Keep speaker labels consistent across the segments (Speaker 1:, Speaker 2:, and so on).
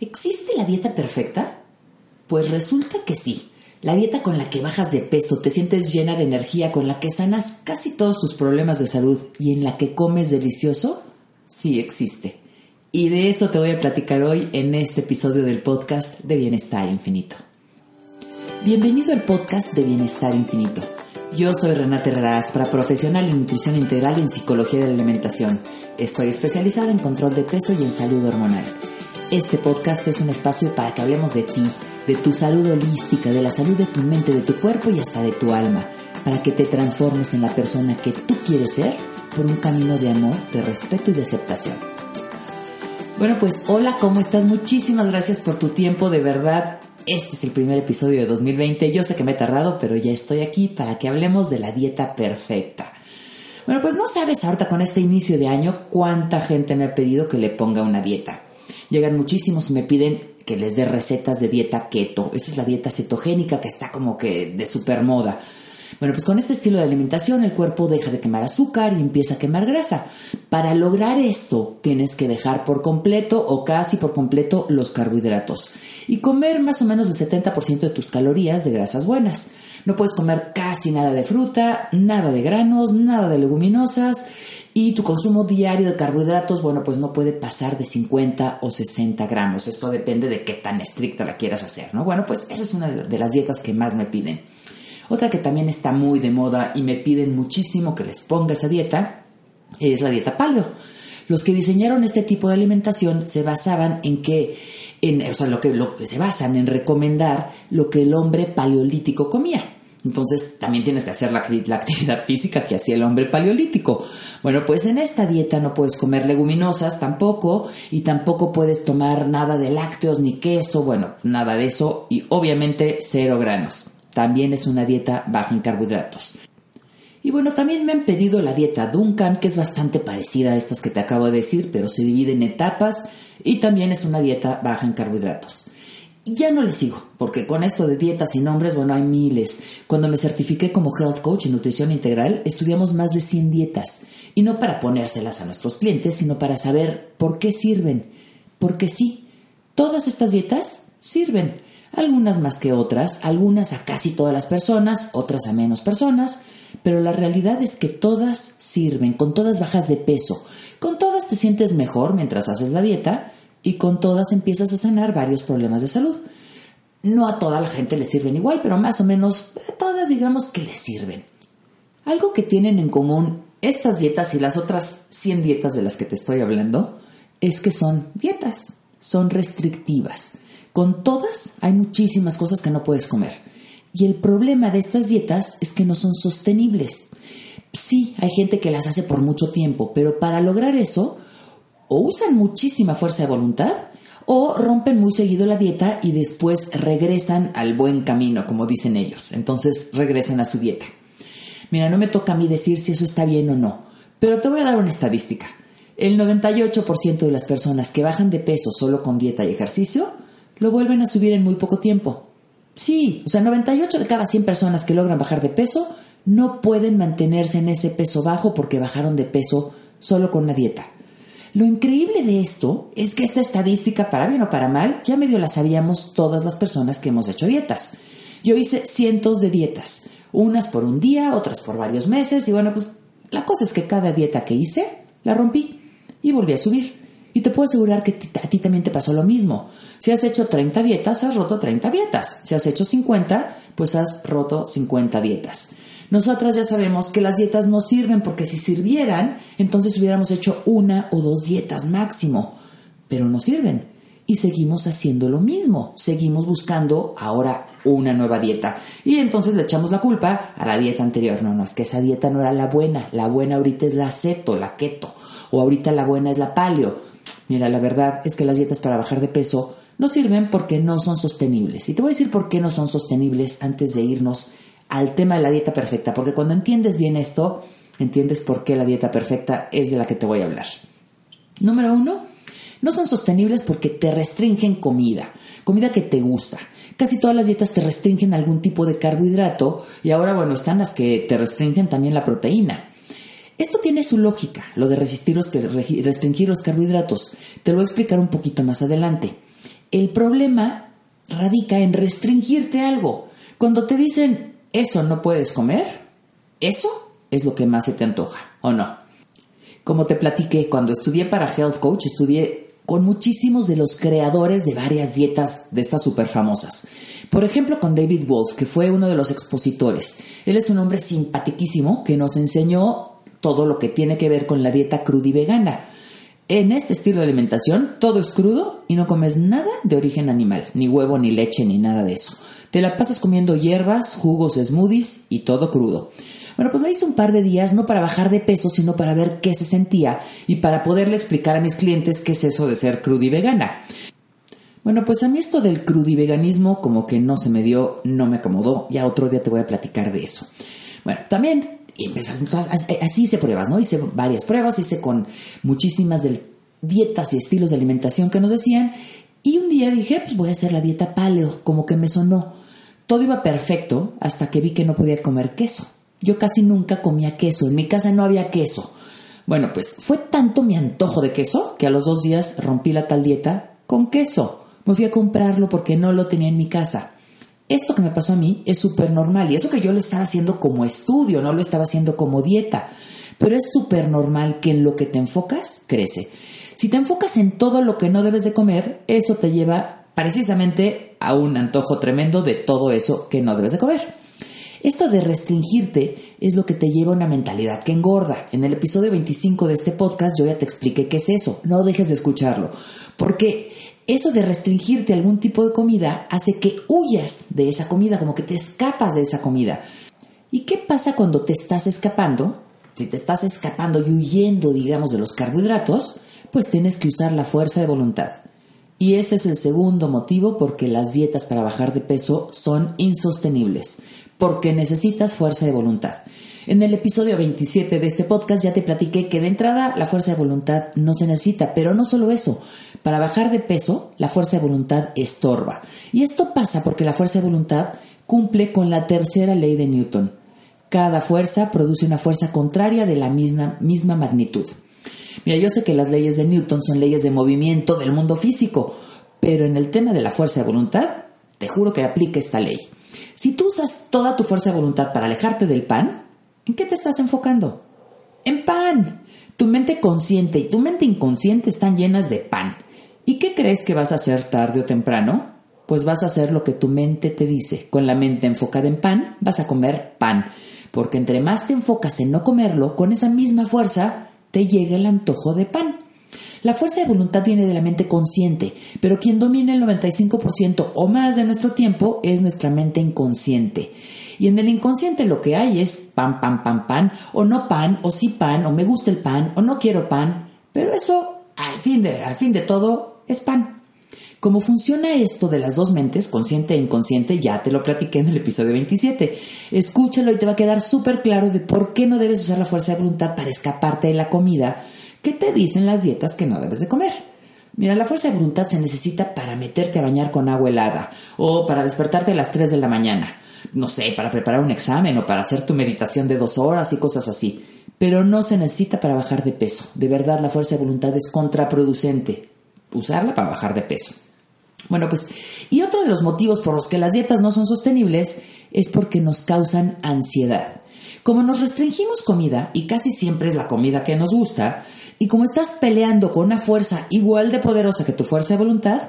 Speaker 1: ¿Existe la dieta perfecta? Pues resulta que sí. La dieta con la que bajas de peso, te sientes llena de energía, con la que sanas casi todos tus problemas de salud y en la que comes delicioso, sí existe. Y de eso te voy a platicar hoy en este episodio del podcast de Bienestar Infinito. Bienvenido al podcast de Bienestar Infinito. Yo soy Renata Herreras, para profesional en nutrición integral y en psicología de la alimentación. Estoy especializada en control de peso y en salud hormonal. Este podcast es un espacio para que hablemos de ti, de tu salud holística, de la salud de tu mente, de tu cuerpo y hasta de tu alma, para que te transformes en la persona que tú quieres ser por un camino de amor, de respeto y de aceptación. Bueno, pues hola, ¿cómo estás? Muchísimas gracias por tu tiempo, de verdad. Este es el primer episodio de 2020. Yo sé que me he tardado, pero ya estoy aquí para que hablemos de la dieta perfecta. Bueno, pues no sabes ahorita con este inicio de año cuánta gente me ha pedido que le ponga una dieta. Llegan muchísimos y me piden que les dé recetas de dieta keto. Esa es la dieta cetogénica que está como que de super moda. Bueno, pues con este estilo de alimentación el cuerpo deja de quemar azúcar y empieza a quemar grasa. Para lograr esto tienes que dejar por completo o casi por completo los carbohidratos y comer más o menos el 70% de tus calorías de grasas buenas. No puedes comer casi nada de fruta, nada de granos, nada de leguminosas y tu consumo diario de carbohidratos, bueno, pues no puede pasar de 50 o 60 gramos. Esto depende de qué tan estricta la quieras hacer, ¿no? Bueno, pues esa es una de las dietas que más me piden. Otra que también está muy de moda y me piden muchísimo que les ponga esa dieta es la dieta paleo. Los que diseñaron este tipo de alimentación se basaban en que, en, o sea, lo que, lo que se basan en recomendar lo que el hombre paleolítico comía. Entonces también tienes que hacer la, actividad física que hacía el hombre paleolítico. Bueno, pues en esta dieta no puedes comer leguminosas tampoco y tampoco puedes tomar nada de lácteos ni queso, bueno, nada de eso y obviamente cero granos. También es una dieta baja en carbohidratos. Y bueno, también me han pedido la dieta Duncan, que es bastante parecida a estas que te acabo de decir, pero se divide en etapas y también es una dieta baja en carbohidratos. Y ya no le sigo, porque con esto de dietas y nombres, bueno, hay miles. Cuando me certifiqué como Health Coach en Nutrición Integral, estudiamos más de 100 dietas. Y no para ponérselas a nuestros clientes, sino para saber por qué sirven. Porque sí, todas estas dietas sirven algunas más que otras, algunas a casi todas las personas, otras a menos personas, pero la realidad es que todas sirven, con todas bajas de peso, con todas te sientes mejor mientras haces la dieta y con todas empiezas a sanar varios problemas de salud. No a toda la gente le sirven igual, pero más o menos a todas digamos que le sirven. Algo que tienen en común estas dietas y las otras 100 dietas de las que te estoy hablando es que son dietas, son restrictivas. Con todas hay muchísimas cosas que no puedes comer. Y el problema de estas dietas es que no son sostenibles. Sí, hay gente que las hace por mucho tiempo, pero para lograr eso, o usan muchísima fuerza de voluntad, o rompen muy seguido la dieta y después regresan al buen camino, como dicen ellos. Entonces regresan a su dieta. Mira, no me toca a mí decir si eso está bien o no, pero te voy a dar una estadística. El 98% de las personas que bajan de peso solo con dieta y ejercicio lo vuelven a subir en muy poco tiempo. Sí, o sea, 98 de cada 100 personas que logran bajar de peso no pueden mantenerse en ese peso bajo porque bajaron de peso solo con una dieta. Lo increíble de esto es que esta estadística, para bien o para mal, ya medio la sabíamos todas las personas que hemos hecho dietas. Yo hice cientos de dietas, unas por un día, otras por varios meses, y bueno, pues la cosa es que cada dieta que hice la rompí y volví a subir. Y te puedo asegurar que a ti también te pasó lo mismo. Si has hecho 30 dietas, has roto 30 dietas. Si has hecho 50, pues has roto 50 dietas. Nosotras ya sabemos que las dietas no sirven porque si sirvieran, entonces hubiéramos hecho una o dos dietas máximo. Pero no sirven. Y seguimos haciendo lo mismo. Seguimos buscando ahora una nueva dieta. Y entonces le echamos la culpa a la dieta anterior. No, no, es que esa dieta no era la buena. La buena ahorita es la ceto, la keto. O ahorita la buena es la paleo. Mira, la verdad es que las dietas para bajar de peso no sirven porque no son sostenibles. Y te voy a decir por qué no son sostenibles antes de irnos al tema de la dieta perfecta, porque cuando entiendes bien esto, entiendes por qué la dieta perfecta es de la que te voy a hablar. Número uno, no son sostenibles porque te restringen comida, comida que te gusta. Casi todas las dietas te restringen algún tipo de carbohidrato y ahora, bueno, están las que te restringen también la proteína. Esto tiene su lógica, lo de resistir los, restringir los carbohidratos. Te lo voy a explicar un poquito más adelante. El problema radica en restringirte algo. Cuando te dicen, eso no puedes comer, eso es lo que más se te antoja, ¿o no? Como te platiqué, cuando estudié para Health Coach, estudié con muchísimos de los creadores de varias dietas de estas súper famosas. Por ejemplo, con David Wolf, que fue uno de los expositores. Él es un hombre simpaticísimo que nos enseñó todo lo que tiene que ver con la dieta cruda y vegana. En este estilo de alimentación, todo es crudo y no comes nada de origen animal, ni huevo, ni leche, ni nada de eso. Te la pasas comiendo hierbas, jugos, smoothies y todo crudo. Bueno, pues la hice un par de días, no para bajar de peso, sino para ver qué se sentía y para poderle explicar a mis clientes qué es eso de ser cruda y vegana. Bueno, pues a mí esto del crudiveganismo como que no se me dio, no me acomodó. Ya otro día te voy a platicar de eso. Bueno, también así hice pruebas, ¿no? Hice varias pruebas, hice con muchísimas dietas y estilos de alimentación que nos decían. Y un día dije, pues voy a hacer la dieta paleo, como que me sonó. Todo iba perfecto hasta que vi que no podía comer queso. Yo casi nunca comía queso, en mi casa no había queso. Bueno, pues fue tanto mi antojo de queso que a los dos días rompí la tal dieta con queso. Me fui a comprarlo porque no lo tenía en mi casa. Esto que me pasó a mí es súper normal y eso que yo lo estaba haciendo como estudio, no lo estaba haciendo como dieta. Pero es súper normal que en lo que te enfocas crece. Si te enfocas en todo lo que no debes de comer, eso te lleva precisamente a un antojo tremendo de todo eso que no debes de comer. Esto de restringirte es lo que te lleva a una mentalidad que engorda. En el episodio 25 de este podcast yo ya te expliqué qué es eso. No dejes de escucharlo. Porque eso de restringirte algún tipo de comida hace que huyas de esa comida, como que te escapas de esa comida. ¿Y qué pasa cuando te estás escapando? Si te estás escapando y huyendo, digamos, de los carbohidratos, pues tienes que usar la fuerza de voluntad. Y ese es el segundo motivo por qué las dietas para bajar de peso son insostenibles porque necesitas fuerza de voluntad. En el episodio 27 de este podcast ya te platiqué que de entrada la fuerza de voluntad no se necesita, pero no solo eso, para bajar de peso la fuerza de voluntad estorba. Y esto pasa porque la fuerza de voluntad cumple con la tercera ley de Newton. Cada fuerza produce una fuerza contraria de la misma, misma magnitud. Mira, yo sé que las leyes de Newton son leyes de movimiento del mundo físico, pero en el tema de la fuerza de voluntad, te juro que aplica esta ley. Si tú usas toda tu fuerza de voluntad para alejarte del pan, ¿en qué te estás enfocando? En pan. Tu mente consciente y tu mente inconsciente están llenas de pan. ¿Y qué crees que vas a hacer tarde o temprano? Pues vas a hacer lo que tu mente te dice. Con la mente enfocada en pan, vas a comer pan. Porque entre más te enfocas en no comerlo, con esa misma fuerza te llega el antojo de pan. La fuerza de voluntad viene de la mente consciente, pero quien domina el 95% o más de nuestro tiempo es nuestra mente inconsciente. Y en el inconsciente lo que hay es pan, pan, pan, pan, o no pan, o sí pan, o me gusta el pan, o no quiero pan, pero eso al fin de, al fin de todo es pan. ¿Cómo funciona esto de las dos mentes, consciente e inconsciente? Ya te lo platiqué en el episodio 27. Escúchalo y te va a quedar súper claro de por qué no debes usar la fuerza de voluntad para escaparte de la comida ¿Qué te dicen las dietas que no debes de comer? Mira, la fuerza de voluntad se necesita para meterte a bañar con agua helada o para despertarte a las 3 de la mañana. No sé, para preparar un examen o para hacer tu meditación de dos horas y cosas así. Pero no se necesita para bajar de peso. De verdad, la fuerza de voluntad es contraproducente. Usarla para bajar de peso. Bueno, pues, y otro de los motivos por los que las dietas no son sostenibles es porque nos causan ansiedad. Como nos restringimos comida, y casi siempre es la comida que nos gusta, y como estás peleando con una fuerza igual de poderosa que tu fuerza de voluntad,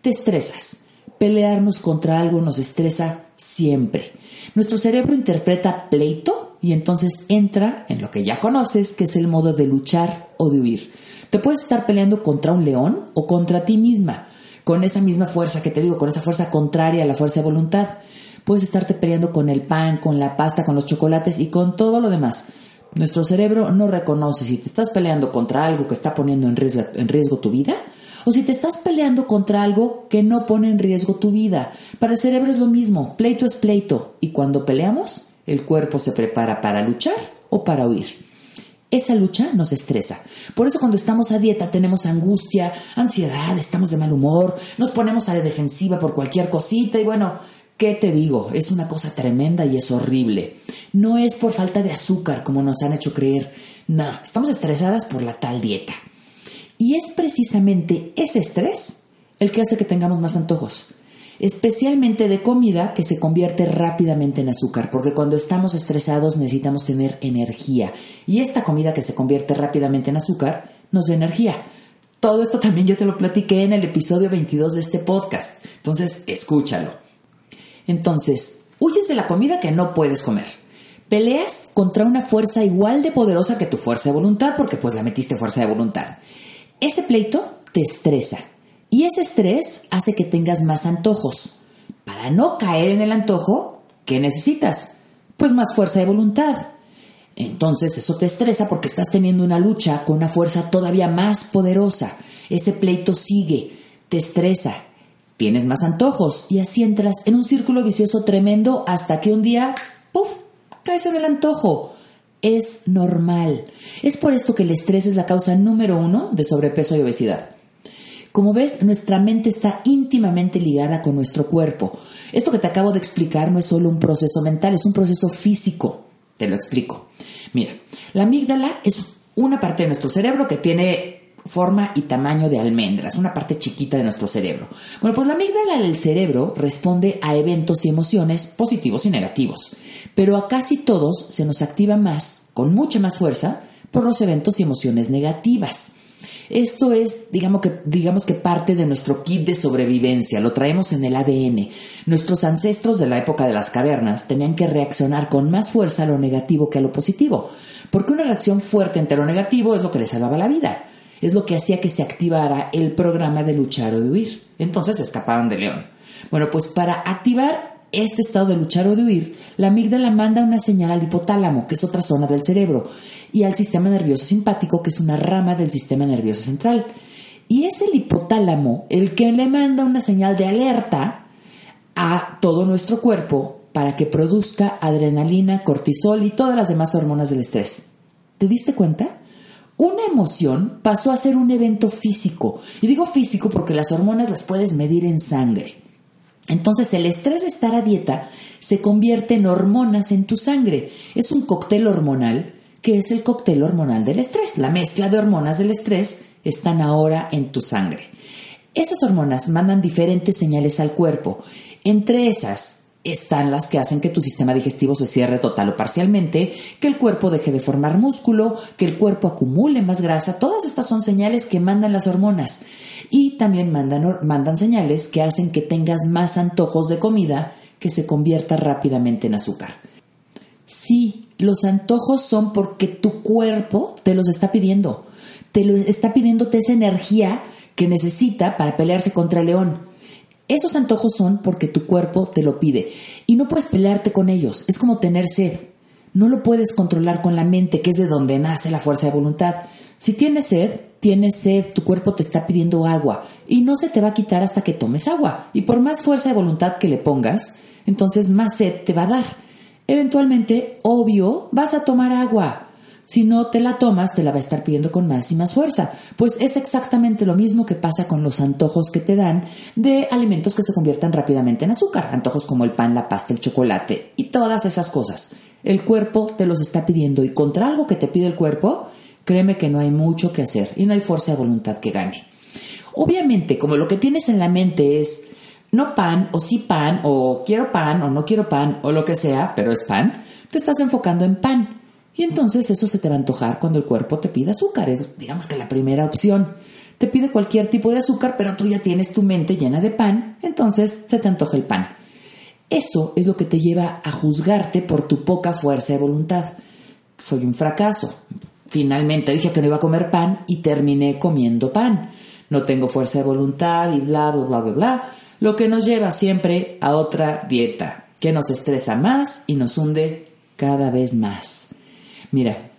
Speaker 1: te estresas. Pelearnos contra algo nos estresa siempre. Nuestro cerebro interpreta pleito y entonces entra en lo que ya conoces, que es el modo de luchar o de huir. Te puedes estar peleando contra un león o contra ti misma, con esa misma fuerza que te digo, con esa fuerza contraria a la fuerza de voluntad. Puedes estarte peleando con el pan, con la pasta, con los chocolates y con todo lo demás. Nuestro cerebro no reconoce si te estás peleando contra algo que está poniendo en riesgo, en riesgo tu vida o si te estás peleando contra algo que no pone en riesgo tu vida. Para el cerebro es lo mismo, pleito es pleito y cuando peleamos el cuerpo se prepara para luchar o para huir. Esa lucha nos estresa. Por eso cuando estamos a dieta tenemos angustia, ansiedad, estamos de mal humor, nos ponemos a la defensiva por cualquier cosita y bueno, ¿Qué te digo? Es una cosa tremenda y es horrible. No es por falta de azúcar como nos han hecho creer. No, estamos estresadas por la tal dieta. Y es precisamente ese estrés el que hace que tengamos más antojos, especialmente de comida que se convierte rápidamente en azúcar, porque cuando estamos estresados necesitamos tener energía y esta comida que se convierte rápidamente en azúcar nos da energía. Todo esto también yo te lo platiqué en el episodio 22 de este podcast, entonces escúchalo. Entonces, huyes de la comida que no puedes comer. Peleas contra una fuerza igual de poderosa que tu fuerza de voluntad porque pues la metiste fuerza de voluntad. Ese pleito te estresa y ese estrés hace que tengas más antojos. Para no caer en el antojo, ¿qué necesitas? Pues más fuerza de voluntad. Entonces eso te estresa porque estás teniendo una lucha con una fuerza todavía más poderosa. Ese pleito sigue, te estresa, tienes más antojos y así entras en un círculo vicioso tremendo hasta que un día, ¡puf!, caes en el antojo. Es normal. Es por esto que el estrés es la causa número uno de sobrepeso y obesidad. Como ves, nuestra mente está íntimamente ligada con nuestro cuerpo. Esto que te acabo de explicar no es solo un proceso mental, es un proceso físico. Te lo explico. Mira, la amígdala es una parte de nuestro cerebro que tiene forma y tamaño de almendras, una parte chiquita de nuestro cerebro. Bueno, pues la amígdala del cerebro responde a eventos y emociones positivos y negativos, pero a casi todos se nos activa más, con mucha más fuerza, por los eventos y emociones negativas. Esto es, digamos que, digamos que parte de nuestro kit de sobrevivencia, lo traemos en el ADN. Nuestros ancestros de la época de las cavernas tenían que reaccionar con más fuerza a lo negativo que a lo positivo, porque una reacción fuerte ante lo negativo es lo que les salvaba la vida, es lo que hacía que se activara el programa de luchar o de huir. Entonces escapaban de león. Bueno, pues para activar este estado de luchar o de huir, la amígdala manda una señal al hipotálamo, que es otra zona del cerebro, y al sistema nervioso simpático, que es una rama del sistema nervioso central. Y es el hipotálamo el que le manda una señal de alerta a todo nuestro cuerpo para que produzca adrenalina, cortisol y todas las demás hormonas del estrés. ¿Te diste cuenta? Una emoción pasó a ser un evento físico. Y digo físico porque las hormonas las puedes medir en sangre. Entonces el estrés de estar a dieta se convierte en hormonas en tu sangre. Es un cóctel hormonal que es el cóctel hormonal del estrés. La mezcla de hormonas del estrés están ahora en tu sangre. Esas hormonas mandan diferentes señales al cuerpo. Entre esas están las que hacen que tu sistema digestivo se cierre total o parcialmente, que el cuerpo deje de formar músculo, que el cuerpo acumule más grasa. Todas estas son señales que mandan las hormonas. Y también mandan, mandan señales que hacen que tengas más antojos de comida que se convierta rápidamente en azúcar. Sí, los antojos son porque tu cuerpo te los está pidiendo. Te lo está pidiéndote esa energía que necesita para pelearse contra el león. Esos antojos son porque tu cuerpo te lo pide y no puedes pelearte con ellos. Es como tener sed. No lo puedes controlar con la mente, que es de donde nace la fuerza de voluntad. Si tienes sed, tienes sed, tu cuerpo te está pidiendo agua y no se te va a quitar hasta que tomes agua. Y por más fuerza de voluntad que le pongas, entonces más sed te va a dar. Eventualmente, obvio, vas a tomar agua. Si no te la tomas, te la va a estar pidiendo con más y más fuerza. Pues es exactamente lo mismo que pasa con los antojos que te dan de alimentos que se conviertan rápidamente en azúcar. Antojos como el pan, la pasta, el chocolate y todas esas cosas. El cuerpo te los está pidiendo y contra algo que te pide el cuerpo, créeme que no hay mucho que hacer y no hay fuerza de voluntad que gane. Obviamente, como lo que tienes en la mente es no pan o sí pan o quiero pan o no quiero pan o lo que sea, pero es pan, te estás enfocando en pan y entonces eso se te va a antojar cuando el cuerpo te pide azúcar. Es, digamos que la primera opción. Te pide cualquier tipo de azúcar, pero tú ya tienes tu mente llena de pan, entonces se te antoja el pan. Eso es lo que te lleva a juzgarte por tu poca fuerza de voluntad. Soy un fracaso. Finalmente dije que no iba a comer pan y terminé comiendo pan. No tengo fuerza de voluntad y bla, bla, bla, bla, bla. Lo que nos lleva siempre a otra dieta, que nos estresa más y nos hunde cada vez más. Mira,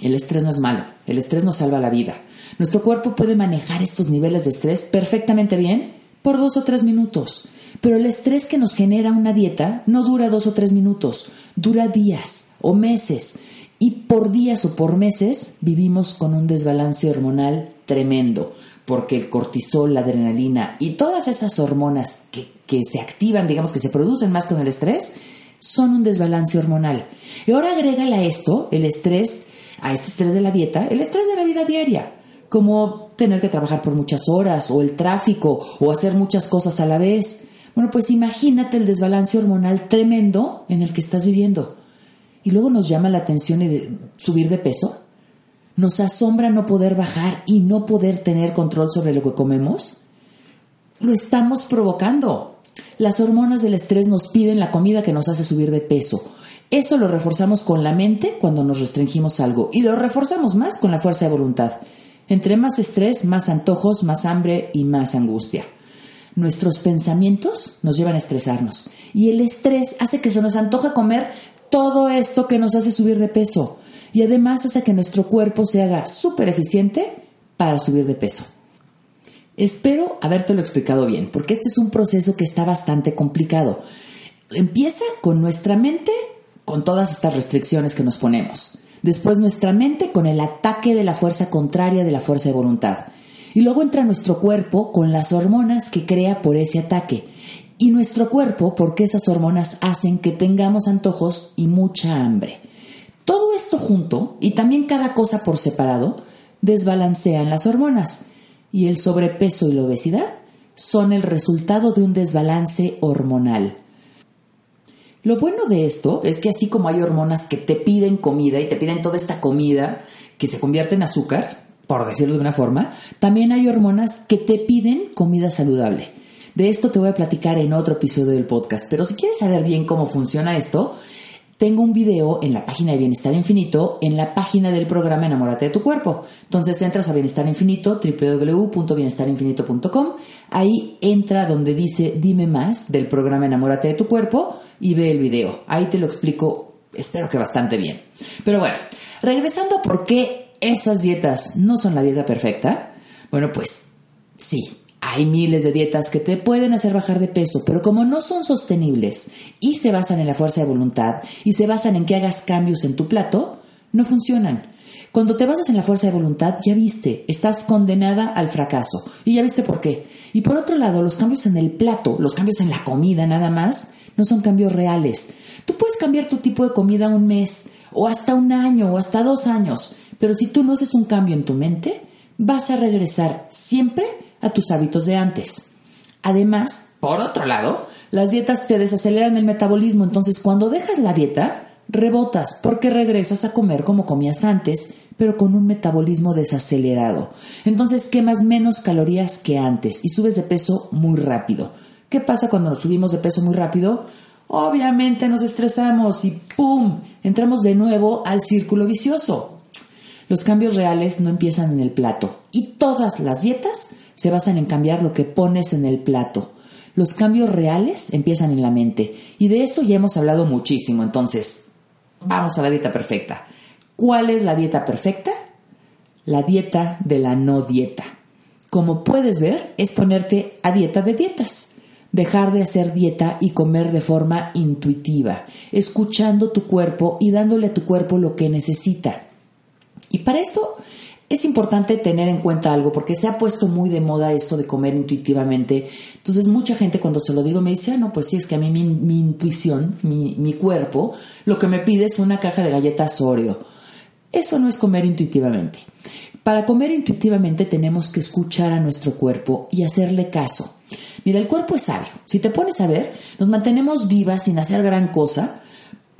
Speaker 1: el estrés no es malo, el estrés nos salva la vida. Nuestro cuerpo puede manejar estos niveles de estrés perfectamente bien por dos o tres minutos, pero el estrés que nos genera una dieta no dura dos o tres minutos, dura días o meses. Y por días o por meses vivimos con un desbalance hormonal tremendo, porque el cortisol, la adrenalina y todas esas hormonas que, que se activan, digamos que se producen más con el estrés, son un desbalance hormonal. Y ahora agrégale a esto el estrés, a este estrés de la dieta, el estrés de la vida diaria, como tener que trabajar por muchas horas, o el tráfico, o hacer muchas cosas a la vez. Bueno, pues imagínate el desbalance hormonal tremendo en el que estás viviendo. Y luego nos llama la atención de subir de peso. Nos asombra no poder bajar y no poder tener control sobre lo que comemos. Lo estamos provocando. Las hormonas del estrés nos piden la comida que nos hace subir de peso. Eso lo reforzamos con la mente cuando nos restringimos algo y lo reforzamos más con la fuerza de voluntad. Entre más estrés, más antojos, más hambre y más angustia. Nuestros pensamientos nos llevan a estresarnos y el estrés hace que se nos antoje comer todo esto que nos hace subir de peso y además hace que nuestro cuerpo se haga súper eficiente para subir de peso. Espero habértelo explicado bien, porque este es un proceso que está bastante complicado. Empieza con nuestra mente, con todas estas restricciones que nos ponemos. Después nuestra mente con el ataque de la fuerza contraria de la fuerza de voluntad. Y luego entra nuestro cuerpo con las hormonas que crea por ese ataque. Y nuestro cuerpo porque esas hormonas hacen que tengamos antojos y mucha hambre. Todo esto junto, y también cada cosa por separado, desbalancean las hormonas. Y el sobrepeso y la obesidad son el resultado de un desbalance hormonal. Lo bueno de esto es que así como hay hormonas que te piden comida y te piden toda esta comida que se convierte en azúcar, por decirlo de una forma, también hay hormonas que te piden comida saludable. De esto te voy a platicar en otro episodio del podcast, pero si quieres saber bien cómo funciona esto, tengo un video en la página de Bienestar Infinito, en la página del programa Enamórate de tu cuerpo. Entonces entras a Bienestar Infinito, www.bienestarinfinito.com, ahí entra donde dice Dime más del programa Enamórate de tu cuerpo y ve el video. Ahí te lo explico, espero que bastante bien. Pero bueno, regresando a por qué esas dietas no son la dieta perfecta, bueno, pues sí, hay miles de dietas que te pueden hacer bajar de peso, pero como no son sostenibles y se basan en la fuerza de voluntad y se basan en que hagas cambios en tu plato, no funcionan. Cuando te basas en la fuerza de voluntad, ya viste, estás condenada al fracaso. Y ya viste por qué. Y por otro lado, los cambios en el plato, los cambios en la comida nada más, no son cambios reales. Tú puedes cambiar tu tipo de comida un mes, o hasta un año, o hasta dos años, pero si tú no haces un cambio en tu mente, vas a regresar siempre a tus hábitos de antes. Además, por otro lado, las dietas te desaceleran el metabolismo, entonces cuando dejas la dieta, rebotas porque regresas a comer como comías antes, pero con un metabolismo desacelerado. Entonces quemas menos calorías que antes y subes de peso muy rápido. ¿Qué pasa cuando nos subimos de peso muy rápido? Obviamente nos estresamos y ¡pum! Entramos de nuevo al círculo vicioso. Los cambios reales no empiezan en el plato y todas las dietas se basan en cambiar lo que pones en el plato. Los cambios reales empiezan en la mente y de eso ya hemos hablado muchísimo. Entonces, vamos a la dieta perfecta. ¿Cuál es la dieta perfecta? La dieta de la no dieta. Como puedes ver, es ponerte a dieta de dietas. Dejar de hacer dieta y comer de forma intuitiva, escuchando tu cuerpo y dándole a tu cuerpo lo que necesita. Y para esto es importante tener en cuenta algo, porque se ha puesto muy de moda esto de comer intuitivamente. Entonces mucha gente cuando se lo digo me dice, ah, no, pues sí, es que a mí mi, intuición, mi, mi, cuerpo, lo que me pide es una caja de galletas Oreo. Eso no es comer intuitivamente. Para comer intuitivamente tenemos que escuchar a nuestro cuerpo y hacerle caso. Mira, el cuerpo es sabio. Si te pones a ver, nos mantenemos vivas sin hacer gran cosa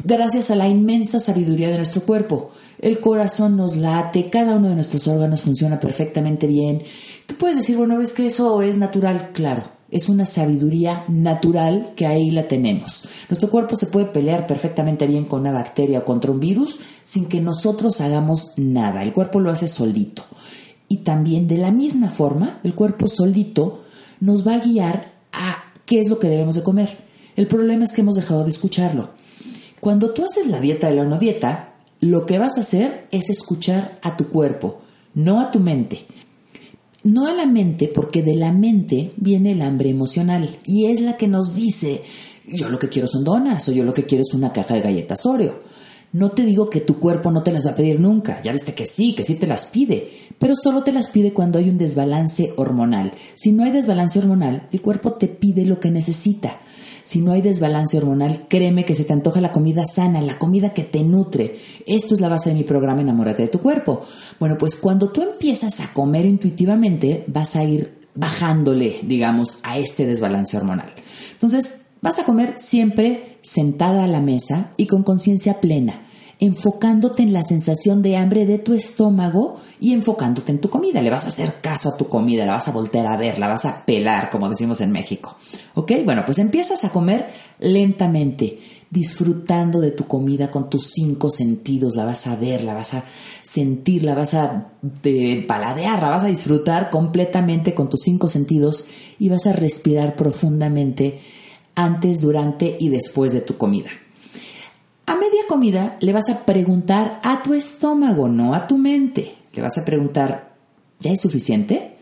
Speaker 1: gracias a la inmensa sabiduría de nuestro cuerpo. El corazón nos late, cada uno de nuestros órganos funciona perfectamente bien. Tú puedes decir, bueno, es que eso es natural, claro. Es una sabiduría natural que ahí la tenemos. Nuestro cuerpo se puede pelear perfectamente bien con una bacteria o contra un virus sin que nosotros hagamos nada. El cuerpo lo hace solito. Y también de la misma forma, el cuerpo solito nos va a guiar a qué es lo que debemos de comer. El problema es que hemos dejado de escucharlo. Cuando tú haces la dieta de la no dieta, lo que vas a hacer es escuchar a tu cuerpo, no a tu mente. No a la mente, porque de la mente viene el hambre emocional y es la que nos dice, yo lo que quiero son donas o yo lo que quiero es una caja de galletas Oreo. No te digo que tu cuerpo no te las va a pedir nunca, ya viste que sí, que sí te las pide, pero solo te las pide cuando hay un desbalance hormonal. Si no hay desbalance hormonal, el cuerpo te pide lo que necesita. Si no hay desbalance hormonal, créeme que se te antoja la comida sana, la comida que te nutre. Esto es la base de mi programa Enamórate de tu cuerpo. Bueno, pues cuando tú empiezas a comer intuitivamente, vas a ir bajándole, digamos, a este desbalance hormonal. Entonces, vas a comer siempre sentada a la mesa y con conciencia plena enfocándote en la sensación de hambre de tu estómago y enfocándote en tu comida. Le vas a hacer caso a tu comida, la vas a voltear a ver, la vas a pelar, como decimos en México. ¿Ok? Bueno, pues empiezas a comer lentamente, disfrutando de tu comida con tus cinco sentidos. La vas a ver, la vas a sentir, la vas a paladear, la vas a disfrutar completamente con tus cinco sentidos y vas a respirar profundamente antes, durante y después de tu comida. A media comida le vas a preguntar a tu estómago, no a tu mente. Le vas a preguntar, ¿ya es suficiente?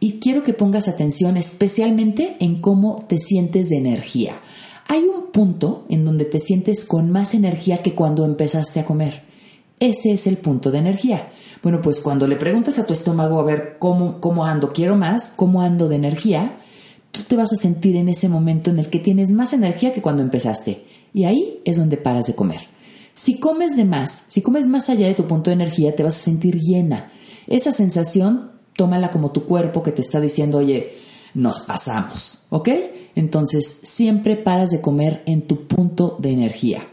Speaker 1: Y quiero que pongas atención especialmente en cómo te sientes de energía. Hay un punto en donde te sientes con más energía que cuando empezaste a comer. Ese es el punto de energía. Bueno, pues cuando le preguntas a tu estómago a ver cómo, cómo ando, quiero más, cómo ando de energía, tú te vas a sentir en ese momento en el que tienes más energía que cuando empezaste. Y ahí es donde paras de comer. Si comes de más, si comes más allá de tu punto de energía, te vas a sentir llena. Esa sensación, tómala como tu cuerpo que te está diciendo, oye, nos pasamos, ¿ok? Entonces, siempre paras de comer en tu punto de energía.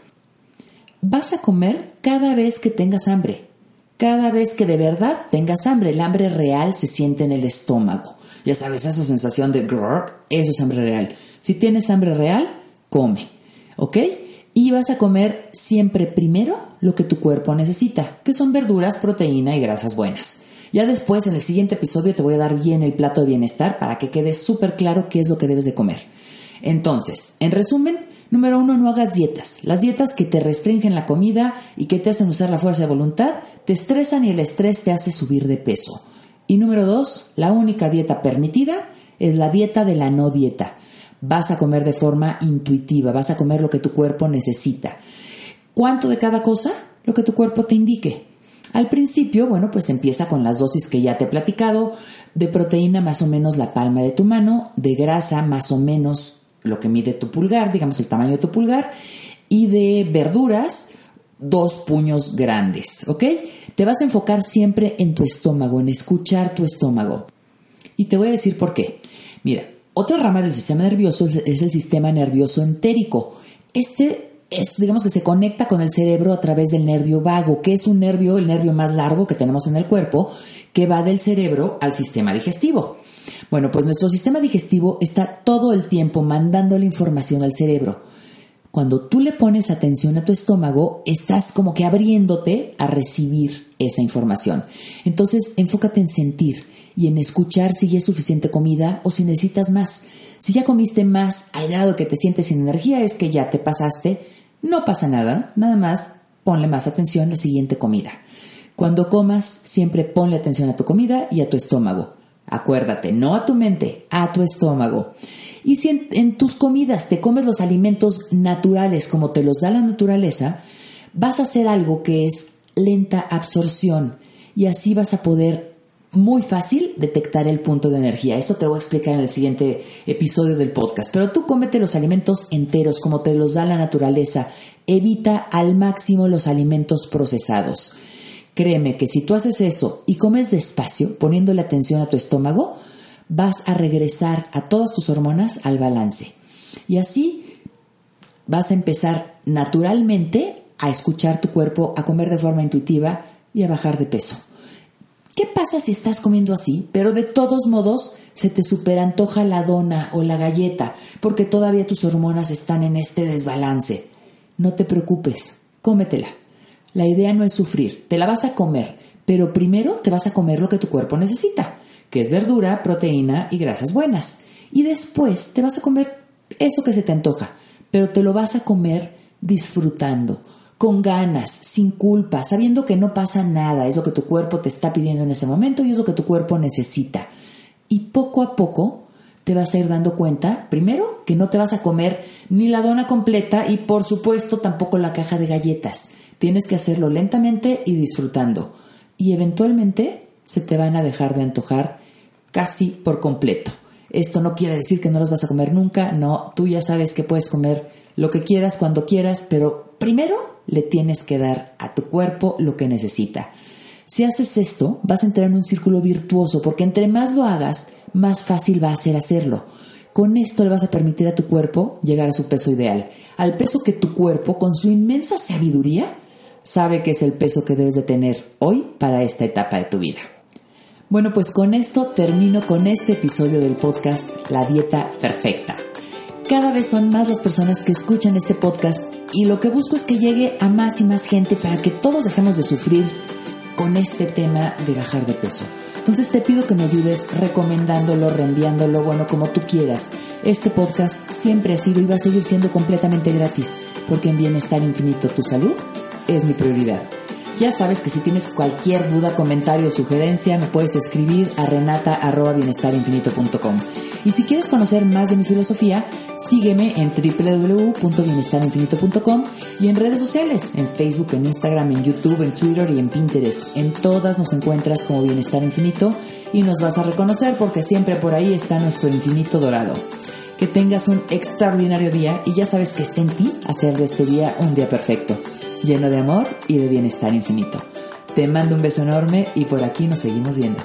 Speaker 1: Vas a comer cada vez que tengas hambre. Cada vez que de verdad tengas hambre, el hambre real se siente en el estómago. Ya sabes, esa sensación de grrr, eso es hambre real. Si tienes hambre real, come. ¿Ok? Y vas a comer siempre primero lo que tu cuerpo necesita, que son verduras, proteína y grasas buenas. Ya después, en el siguiente episodio, te voy a dar bien el plato de bienestar para que quede súper claro qué es lo que debes de comer. Entonces, en resumen, número uno, no hagas dietas. Las dietas que te restringen la comida y que te hacen usar la fuerza de voluntad, te estresan y el estrés te hace subir de peso. Y número dos, la única dieta permitida es la dieta de la no dieta. Vas a comer de forma intuitiva, vas a comer lo que tu cuerpo necesita. ¿Cuánto de cada cosa? Lo que tu cuerpo te indique. Al principio, bueno, pues empieza con las dosis que ya te he platicado, de proteína más o menos la palma de tu mano, de grasa más o menos lo que mide tu pulgar, digamos el tamaño de tu pulgar, y de verduras, dos puños grandes, ¿ok? Te vas a enfocar siempre en tu estómago, en escuchar tu estómago. Y te voy a decir por qué. Mira, otra rama del sistema nervioso es el sistema nervioso entérico. Este es, digamos que se conecta con el cerebro a través del nervio vago, que es un nervio, el nervio más largo que tenemos en el cuerpo, que va del cerebro al sistema digestivo. Bueno, pues nuestro sistema digestivo está todo el tiempo mandando la información al cerebro. Cuando tú le pones atención a tu estómago, estás como que abriéndote a recibir esa información. Entonces, enfócate en sentir y en escuchar si ya es suficiente comida o si necesitas más. Si ya comiste más al grado que te sientes sin energía, es que ya te pasaste. No pasa nada, nada más ponle más atención a la siguiente comida. Cuando comas, siempre ponle atención a tu comida y a tu estómago. Acuérdate, no a tu mente, a tu estómago. Y si en, en, tus comidas te comes los alimentos naturales como te los da la naturaleza, vas a hacer algo que es lenta absorción y así vas a poder muy fácil detectar el punto de energía. Eso te lo voy a explicar en el siguiente episodio del podcast. Pero tú cómete los alimentos enteros como te los da la naturaleza. Evita al máximo los alimentos procesados. Créeme que si tú haces eso y comes despacio, poniéndole atención a tu estómago, vas a regresar a todas tus hormonas al balance. Y así vas a empezar naturalmente a escuchar tu cuerpo, a comer de forma intuitiva y a bajar de peso. ¿Qué pasa si estás comiendo así, pero de todos modos se te superantoja la dona o la galleta porque todavía tus hormonas están en este desbalance? No te preocupes, cómetela. La idea no es sufrir, te la vas a comer, pero primero te vas a comer lo que tu cuerpo necesita, que es verdura, proteína y grasas buenas. Y después te vas a comer eso que se te antoja, pero te lo vas a comer disfrutando con ganas, sin culpa, sabiendo que no pasa nada, es lo que tu cuerpo te está pidiendo en ese momento y es lo que tu cuerpo necesita. Y poco a poco te vas a ir dando cuenta, primero, que no te vas a comer ni la dona completa y por supuesto tampoco la caja de galletas. Tienes que hacerlo lentamente y disfrutando. Y eventualmente se te van a dejar de antojar casi por completo. Esto no quiere decir que no las vas a comer nunca, no, tú ya sabes que puedes comer lo que quieras cuando quieras, pero primero le tienes que dar a tu cuerpo lo que necesita. Si haces esto, vas a entrar en un círculo virtuoso, porque entre más lo hagas, más fácil va a ser hacerlo. Con esto le vas a permitir a tu cuerpo llegar a su peso ideal, al peso que tu cuerpo, con su inmensa sabiduría, sabe que es el peso que debes de tener hoy para esta etapa de tu vida. Bueno, pues con esto termino con este episodio del podcast La Dieta Perfecta. Cada vez son más las personas que escuchan este podcast y lo que busco es que llegue a más y más gente para que todos dejemos de sufrir con este tema de bajar de peso. Entonces te pido que me ayudes recomendándolo, reenviándolo, bueno, como tú quieras. Este podcast siempre ha sido y va a seguir siendo completamente gratis, porque en Bienestar Infinito tu salud es mi prioridad. Ya sabes que si tienes cualquier duda, comentario o sugerencia, me puedes escribir a renata.bienestarinfinito.com. Y si quieres conocer más de mi filosofía, sígueme en www.bienestarinfinito.com y en redes sociales, en Facebook, en Instagram, en YouTube, en Twitter y en Pinterest. En todas nos encuentras como Bienestar Infinito y nos vas a reconocer porque siempre por ahí está nuestro infinito dorado. Que tengas un extraordinario día y ya sabes que está en ti hacer de este día un día perfecto lleno de amor y de bienestar infinito. Te mando un beso enorme y por aquí nos seguimos viendo.